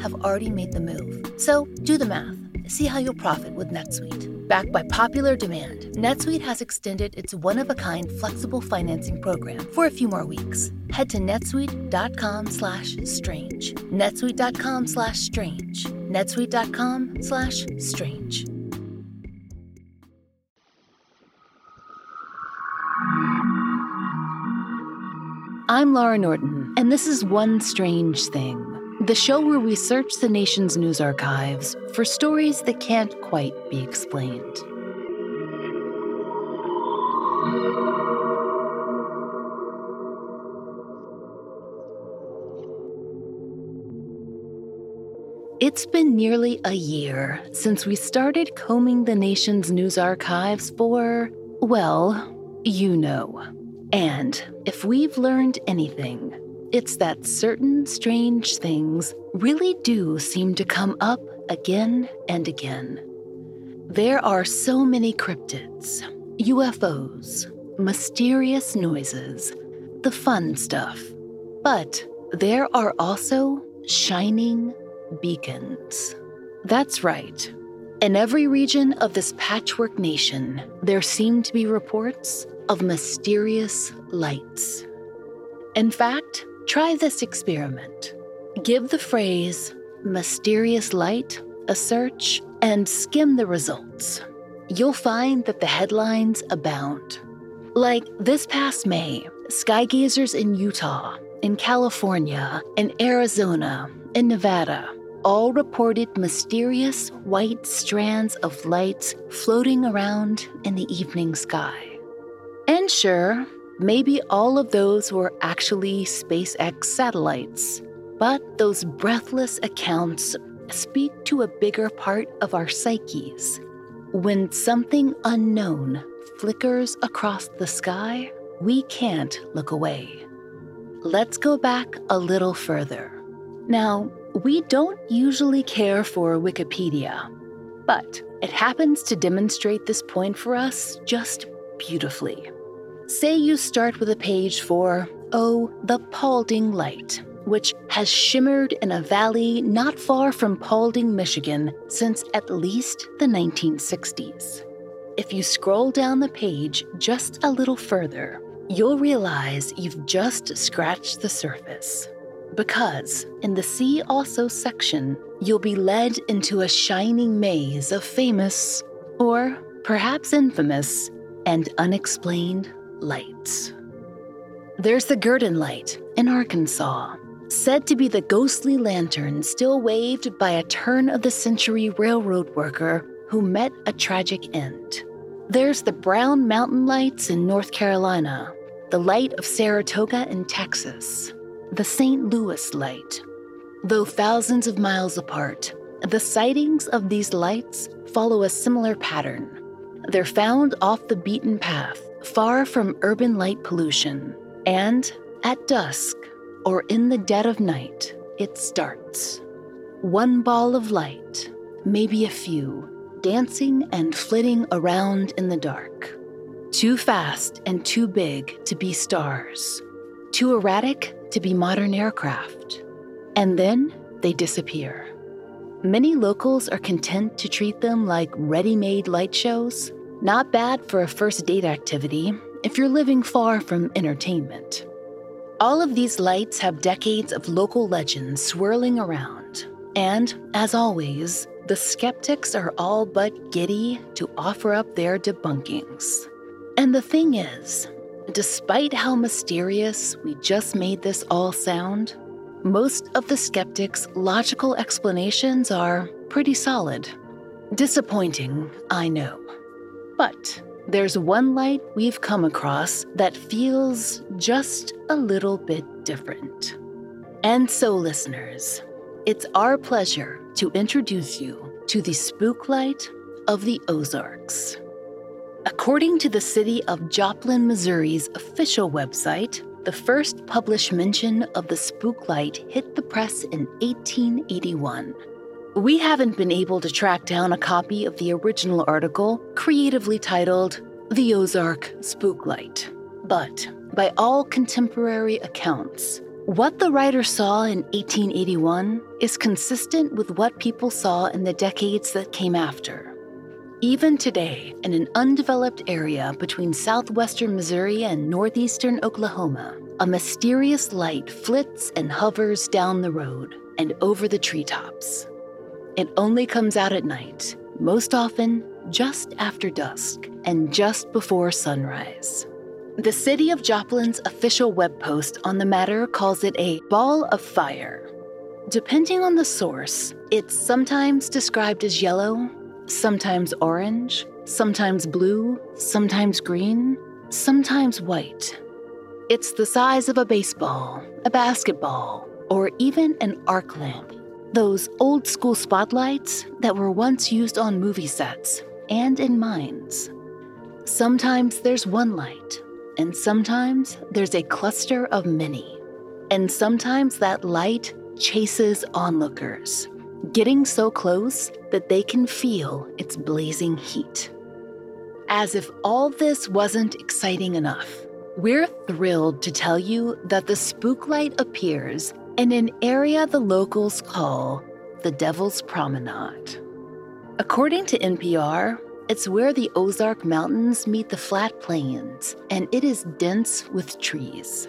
have already made the move. So do the math. See how you'll profit with NetSuite. Backed by popular demand, NetSuite has extended its one-of-a-kind flexible financing program for a few more weeks. Head to netsuite.com slash strange. netsuite.com slash strange. netsuite.com slash strange. I'm Laura Norton, and this is One Strange Thing, the show where we search the nation's news archives for stories that can't quite be explained. It's been nearly a year since we started combing the nation's news archives for, well, you know. And if we've learned anything, it's that certain strange things really do seem to come up again and again. There are so many cryptids, UFOs, mysterious noises, the fun stuff. But there are also shining beacons. That's right. In every region of this patchwork nation, there seem to be reports of mysterious lights. In fact, try this experiment. Give the phrase mysterious light a search and skim the results. You'll find that the headlines abound. Like this past May, skygazers in Utah, in California, in Arizona, in Nevada all reported mysterious white strands of lights floating around in the evening sky. And sure, maybe all of those were actually SpaceX satellites, but those breathless accounts speak to a bigger part of our psyches. When something unknown flickers across the sky, we can't look away. Let's go back a little further. Now, we don't usually care for Wikipedia, but it happens to demonstrate this point for us just beautifully. Say you start with a page for, oh, the Paulding Light, which has shimmered in a valley not far from Paulding, Michigan since at least the 1960s. If you scroll down the page just a little further, you'll realize you've just scratched the surface. Because in the See Also section, you'll be led into a shining maze of famous, or perhaps infamous, and unexplained lights. There's the Gurdon Light in Arkansas, said to be the ghostly lantern still waved by a turn of the century railroad worker who met a tragic end. There's the Brown Mountain Lights in North Carolina, the light of Saratoga in Texas, the St. Louis Light. Though thousands of miles apart, the sightings of these lights follow a similar pattern. They're found off the beaten path far from urban light pollution, and at dusk or in the dead of night, it starts. One ball of light, maybe a few, dancing and flitting around in the dark. Too fast and too big to be stars, too erratic to be modern aircraft. And then they disappear. Many locals are content to treat them like ready made light shows not bad for a first date activity if you're living far from entertainment. All of these lights have decades of local legends swirling around. And, as always, the skeptics are all but giddy to offer up their debunkings. And the thing is, despite how mysterious we just made this all sound, most of the skeptics' logical explanations are pretty solid. Disappointing, I know. But there's one light we've come across that feels just a little bit different. And so, listeners, it's our pleasure to introduce you to the spook light of the Ozarks. According to the city of Joplin, Missouri's official website, the first published mention of the spook light hit the press in 1881. We haven't been able to track down a copy of the original article, creatively titled The Ozark Spooklight. But by all contemporary accounts, what the writer saw in 1881 is consistent with what people saw in the decades that came after. Even today, in an undeveloped area between southwestern Missouri and northeastern Oklahoma, a mysterious light flits and hovers down the road and over the treetops. It only comes out at night, most often just after dusk and just before sunrise. The city of Joplin's official web post on the matter calls it a ball of fire. Depending on the source, it's sometimes described as yellow, sometimes orange, sometimes blue, sometimes green, sometimes white. It's the size of a baseball, a basketball, or even an arc lamp. Those old school spotlights that were once used on movie sets and in mines. Sometimes there's one light, and sometimes there's a cluster of many. And sometimes that light chases onlookers, getting so close that they can feel its blazing heat. As if all this wasn't exciting enough, we're thrilled to tell you that the spook light appears in an area the locals call the Devil's Promenade. According to NPR, it's where the Ozark Mountains meet the flat plains, and it is dense with trees.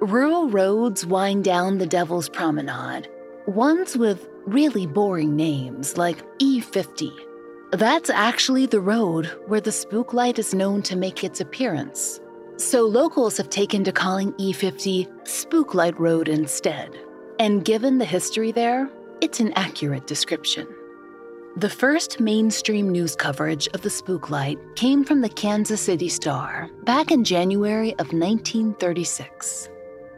Rural roads wind down the Devil's Promenade, ones with really boring names like E50. That's actually the road where the spook light is known to make its appearance. So locals have taken to calling E50 Spooklight Road instead. And given the history there, it's an accurate description. The first mainstream news coverage of the spooklight came from the Kansas City Star back in January of 1936.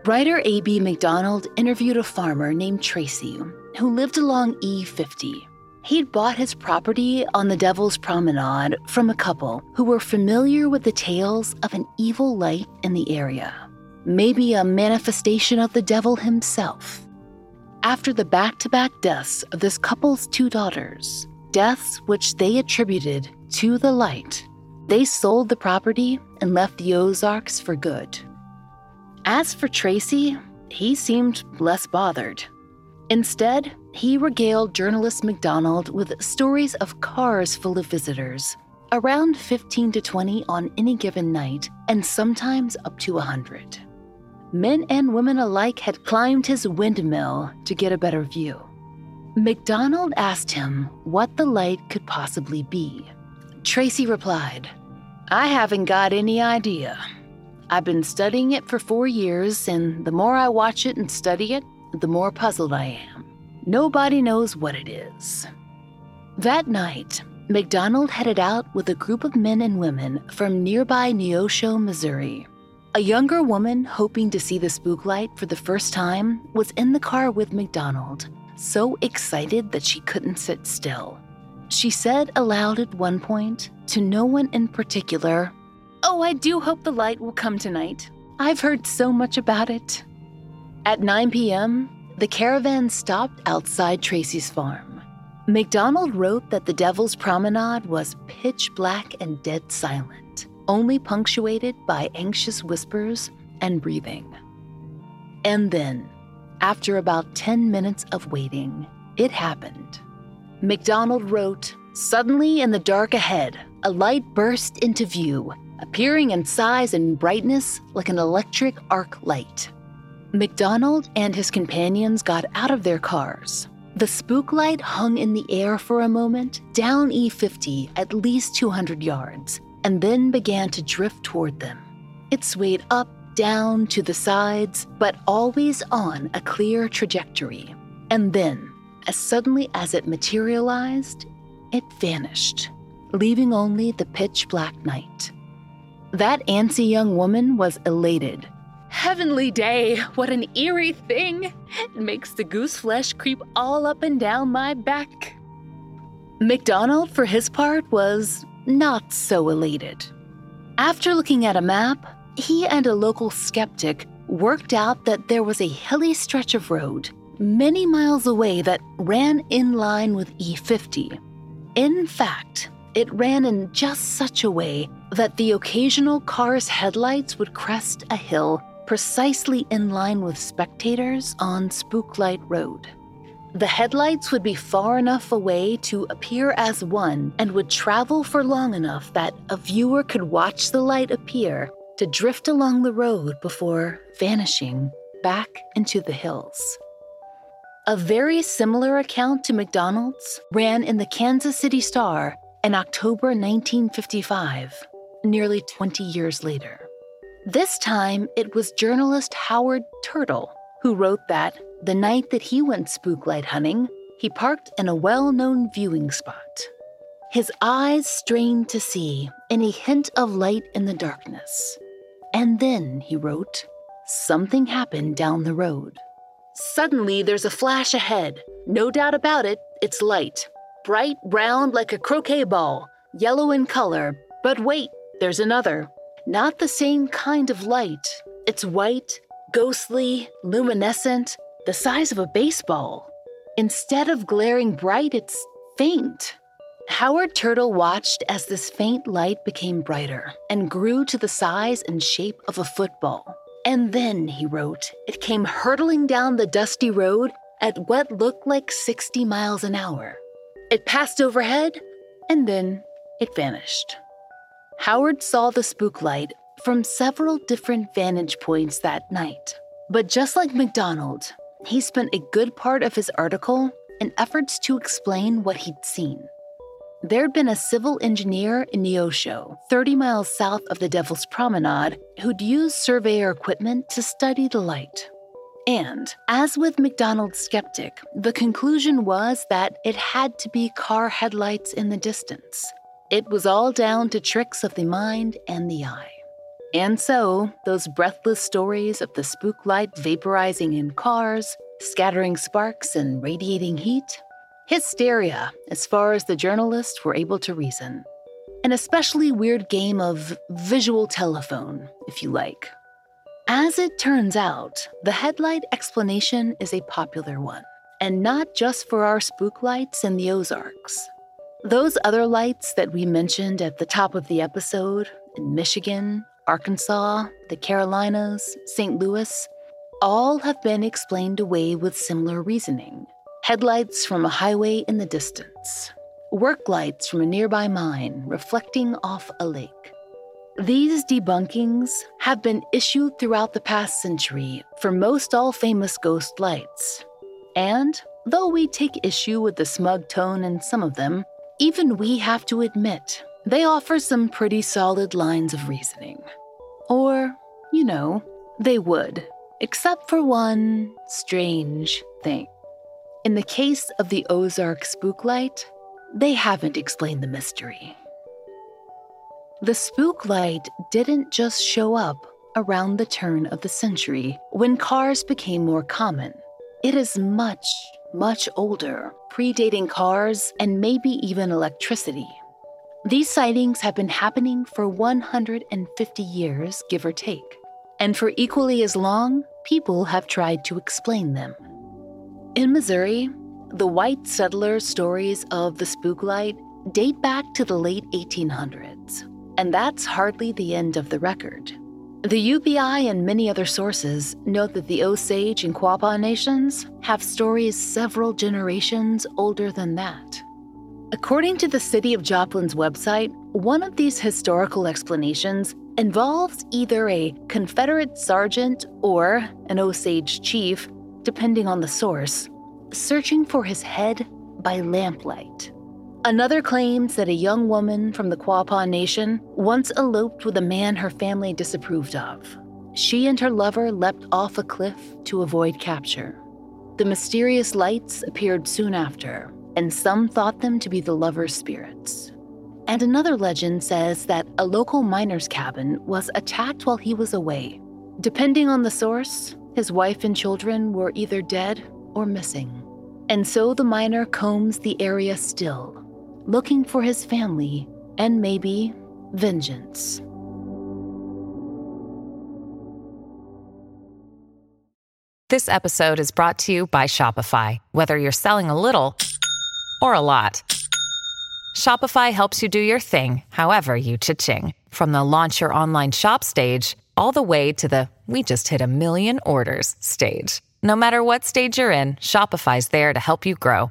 Writer A.B. McDonald interviewed a farmer named Tracy who lived along E50. He'd bought his property on the Devil's Promenade from a couple who were familiar with the tales of an evil light in the area, maybe a manifestation of the devil himself. After the back to back deaths of this couple's two daughters, deaths which they attributed to the light, they sold the property and left the Ozarks for good. As for Tracy, he seemed less bothered. Instead, he regaled journalist McDonald with stories of cars full of visitors, around 15 to 20 on any given night, and sometimes up to 100. Men and women alike had climbed his windmill to get a better view. McDonald asked him what the light could possibly be. Tracy replied, I haven't got any idea. I've been studying it for four years, and the more I watch it and study it, the more puzzled I am. Nobody knows what it is. That night, McDonald headed out with a group of men and women from nearby Neosho, Missouri. A younger woman hoping to see the spook light for the first time was in the car with McDonald, so excited that she couldn't sit still. She said aloud at one point, to no one in particular, Oh, I do hope the light will come tonight. I've heard so much about it. At 9 p.m., the caravan stopped outside Tracy's farm. McDonald wrote that the Devil's Promenade was pitch black and dead silent only punctuated by anxious whispers and breathing. And then, after about 10 minutes of waiting, it happened. McDonald wrote, Suddenly, in the dark ahead, a light burst into view, appearing in size and brightness like an electric arc light. McDonald and his companions got out of their cars. The spook light hung in the air for a moment, down E50 at least 200 yards, and then began to drift toward them. It swayed up, down, to the sides, but always on a clear trajectory. And then, as suddenly as it materialized, it vanished, leaving only the pitch black night. That antsy young woman was elated. Heavenly day, what an eerie thing! It makes the goose flesh creep all up and down my back. McDonald, for his part, was not so elated. After looking at a map, he and a local skeptic worked out that there was a hilly stretch of road many miles away that ran in line with E50. In fact, it ran in just such a way that the occasional car's headlights would crest a hill precisely in line with spectators on Spooklight Road. The headlights would be far enough away to appear as one and would travel for long enough that a viewer could watch the light appear to drift along the road before vanishing back into the hills. A very similar account to McDonald's ran in the Kansas City Star in October 1955, nearly 20 years later. This time, it was journalist Howard Turtle who wrote that the night that he went spooklight hunting, he parked in a well known viewing spot. His eyes strained to see any hint of light in the darkness. And then, he wrote, something happened down the road. Suddenly, there's a flash ahead. No doubt about it, it's light. Bright, round like a croquet ball, yellow in color. But wait, there's another. Not the same kind of light. It's white, ghostly, luminescent, the size of a baseball. Instead of glaring bright, it's faint. Howard Turtle watched as this faint light became brighter and grew to the size and shape of a football. And then, he wrote, it came hurtling down the dusty road at what looked like 60 miles an hour. It passed overhead, and then it vanished. Howard saw the spook light from several different vantage points that night. But just like McDonald, he spent a good part of his article in efforts to explain what he'd seen. There'd been a civil engineer in Neosho, 30 miles south of the Devil's Promenade, who'd used surveyor equipment to study the light. And, as with McDonald's skeptic, the conclusion was that it had to be car headlights in the distance. It was all down to tricks of the mind and the eye. And so, those breathless stories of the spook light vaporizing in cars, scattering sparks and radiating heat Hysteria, as far as the journalists were able to reason. An especially weird game of visual telephone, if you like. As it turns out, the headlight explanation is a popular one, and not just for our spook lights in the Ozarks. Those other lights that we mentioned at the top of the episode in Michigan, Arkansas, the Carolinas, St. Louis, all have been explained away with similar reasoning headlights from a highway in the distance, work lights from a nearby mine reflecting off a lake. These debunkings have been issued throughout the past century for most all famous ghost lights. And though we take issue with the smug tone in some of them, even we have to admit they offer some pretty solid lines of reasoning. Or, you know, they would, except for one strange thing. In the case of the Ozark spooklight, they haven't explained the mystery. The spooklight didn't just show up around the turn of the century when cars became more common. It is much, much older, predating cars and maybe even electricity. These sightings have been happening for 150 years, give or take, and for equally as long, people have tried to explain them. In Missouri, the white settler stories of the spooklight date back to the late 1800s, and that's hardly the end of the record. The UPI and many other sources note that the Osage and Quapaw nations have stories several generations older than that. According to the City of Joplin's website, one of these historical explanations involves either a Confederate sergeant or an Osage chief depending on the source, searching for his head by lamplight. Another claims that a young woman from the Quapaw Nation once eloped with a man her family disapproved of. She and her lover leapt off a cliff to avoid capture. The mysterious lights appeared soon after, and some thought them to be the lover's spirits. And another legend says that a local miner's cabin was attacked while he was away. Depending on the source, his wife and children were either dead or missing. And so the miner combs the area still, looking for his family and maybe vengeance. This episode is brought to you by Shopify. Whether you're selling a little or a lot, Shopify helps you do your thing, however you cha-ching. From the launch your online shop stage, all the way to the we just hit a million orders stage. No matter what stage you're in, Shopify's there to help you grow.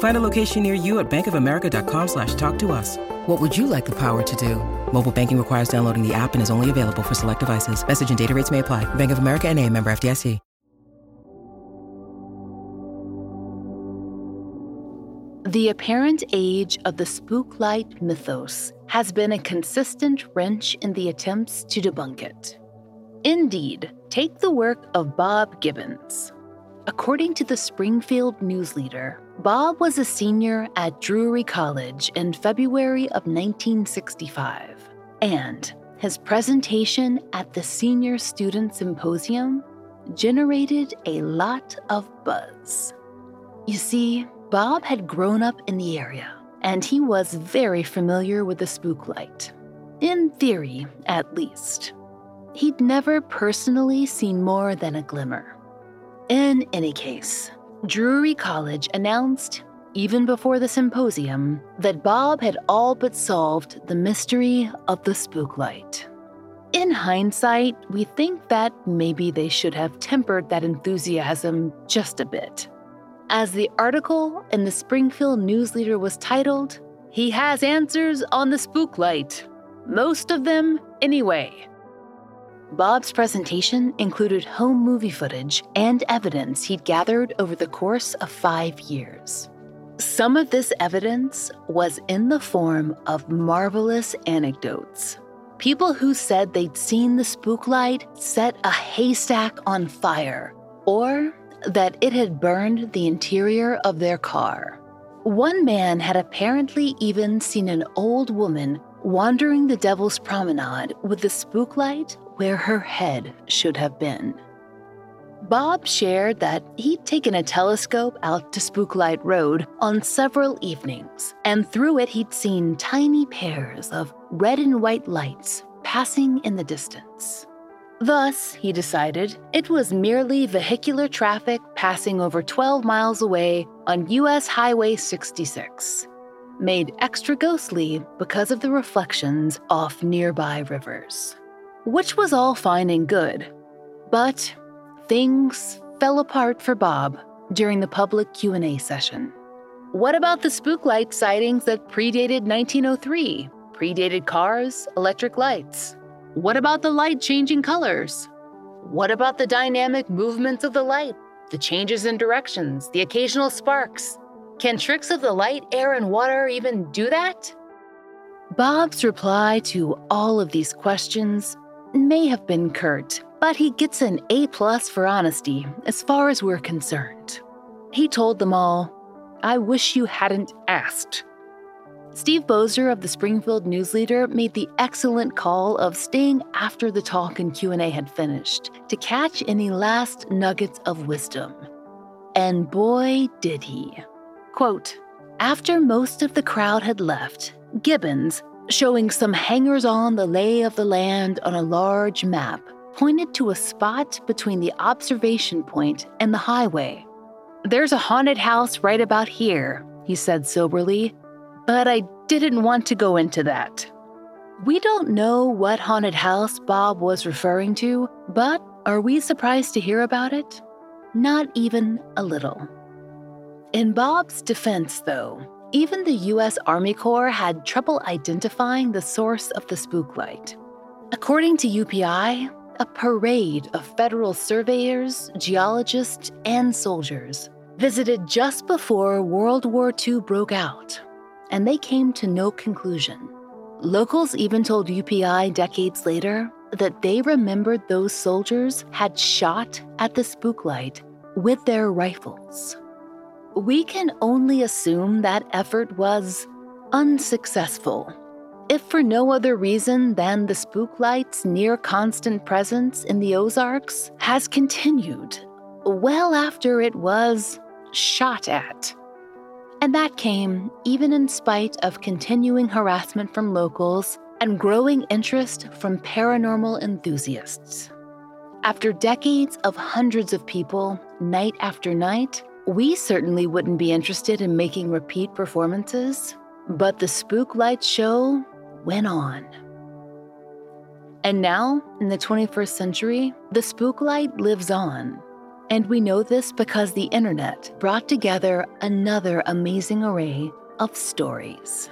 Find a location near you at bankofamerica.com slash talk to us. What would you like the power to do? Mobile banking requires downloading the app and is only available for select devices. Message and data rates may apply. Bank of America and a member FDIC. The apparent age of the spooklight mythos has been a consistent wrench in the attempts to debunk it. Indeed, take the work of Bob Gibbons. According to the Springfield News Leader, Bob was a senior at Drury College in February of 1965, and his presentation at the Senior Student Symposium generated a lot of buzz. You see, Bob had grown up in the area, and he was very familiar with the spook light. In theory, at least. He'd never personally seen more than a glimmer. In any case, Drury College announced, even before the symposium, that Bob had all but solved the mystery of the spooklight. In hindsight, we think that maybe they should have tempered that enthusiasm just a bit. As the article in the Springfield News Leader was titled, He Has Answers on the Spooklight. Most of them, anyway. Bob's presentation included home movie footage and evidence he'd gathered over the course of five years. Some of this evidence was in the form of marvelous anecdotes. People who said they'd seen the spook light set a haystack on fire, or that it had burned the interior of their car. One man had apparently even seen an old woman wandering the Devil's Promenade with the spook light where her head should have been. Bob shared that he'd taken a telescope out to Spooklight Road on several evenings, and through it he'd seen tiny pairs of red and white lights passing in the distance. Thus, he decided, it was merely vehicular traffic passing over 12 miles away on US Highway 66, made extra ghostly because of the reflections off nearby rivers which was all fine and good. But things fell apart for Bob during the public Q&A session. What about the spooklight sightings that predated 1903? Predated cars, electric lights? What about the light changing colors? What about the dynamic movements of the light, the changes in directions, the occasional sparks? Can tricks of the light, air, and water even do that? Bob's reply to all of these questions may have been curt, but he gets an A plus for honesty as far as we're concerned. He told them all, I wish you hadn't asked. Steve Bozer of the Springfield News Leader made the excellent call of staying after the talk and Q&A had finished to catch any last nuggets of wisdom. And boy did he. Quote, after most of the crowd had left, Gibbons, showing some hangers on the lay of the land on a large map, pointed to a spot between the observation point and the highway. There's a haunted house right about here, he said soberly, but I didn't want to go into that. We don't know what haunted house Bob was referring to, but are we surprised to hear about it? Not even a little. In Bob's defense, though, even the U.S. Army Corps had trouble identifying the source of the spook light. According to UPI, a parade of federal surveyors, geologists, and soldiers visited just before World War II broke out, and they came to no conclusion. Locals even told UPI decades later that they remembered those soldiers had shot at the spook light with their rifles. We can only assume that effort was unsuccessful, if for no other reason than the spook light's near constant presence in the Ozarks has continued well after it was shot at. And that came even in spite of continuing harassment from locals and growing interest from paranormal enthusiasts. After decades of hundreds of people, night after night, we certainly wouldn't be interested in making repeat performances, but the Spook Light show went on. And now, in the 21st century, the Spook Light lives on. And we know this because the internet brought together another amazing array of stories.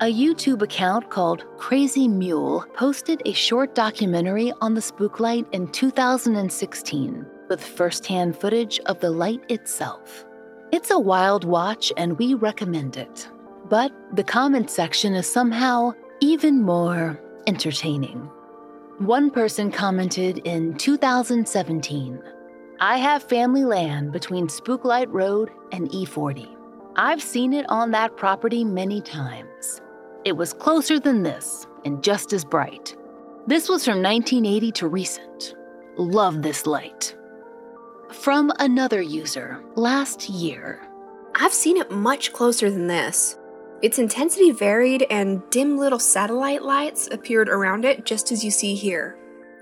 A YouTube account called Crazy Mule posted a short documentary on the spook light in 2016 with firsthand footage of the light itself. It's a wild watch and we recommend it. But the comment section is somehow even more entertaining. One person commented in 2017 I have family land between Spooklight Road and E40. I've seen it on that property many times. It was closer than this and just as bright. This was from 1980 to recent. Love this light. From another user last year. I've seen it much closer than this. Its intensity varied, and dim little satellite lights appeared around it, just as you see here.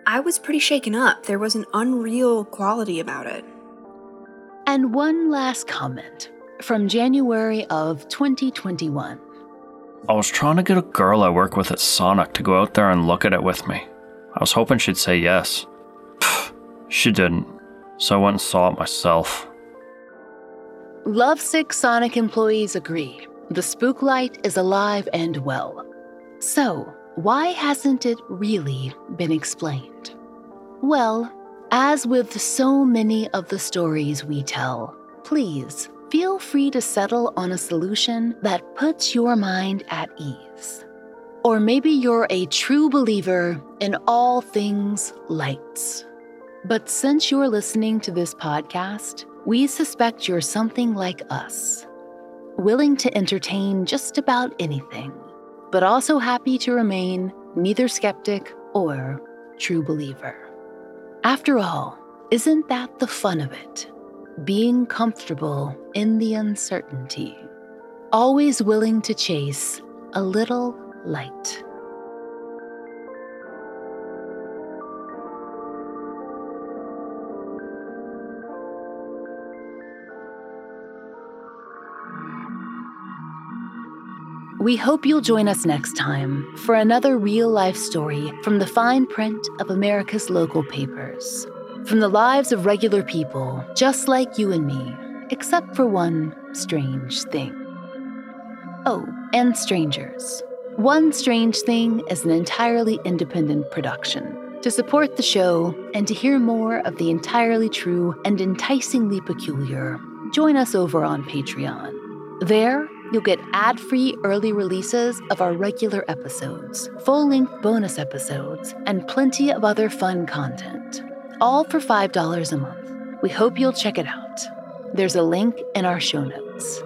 I was pretty shaken up. There was an unreal quality about it. And one last comment from January of 2021. I was trying to get a girl I work with at Sonic to go out there and look at it with me. I was hoping she'd say yes. she didn't, so I went and saw it myself. Lovesick Sonic employees agree. The spook light is alive and well. So, why hasn't it really been explained? Well, as with so many of the stories we tell, please feel free to settle on a solution that puts your mind at ease. Or maybe you're a true believer in all things lights. But since you're listening to this podcast, we suspect you're something like us, willing to entertain just about anything but also happy to remain neither skeptic or true believer. After all, isn't that the fun of it? Being comfortable in the uncertainty, always willing to chase a little light. We hope you'll join us next time for another real life story from the fine print of America's local papers. From the lives of regular people, just like you and me, except for one strange thing. Oh, and strangers. One Strange Thing is an entirely independent production. To support the show and to hear more of the entirely true and enticingly peculiar, join us over on Patreon. There, You'll get ad free early releases of our regular episodes, full length bonus episodes, and plenty of other fun content. All for $5 a month. We hope you'll check it out. There's a link in our show notes.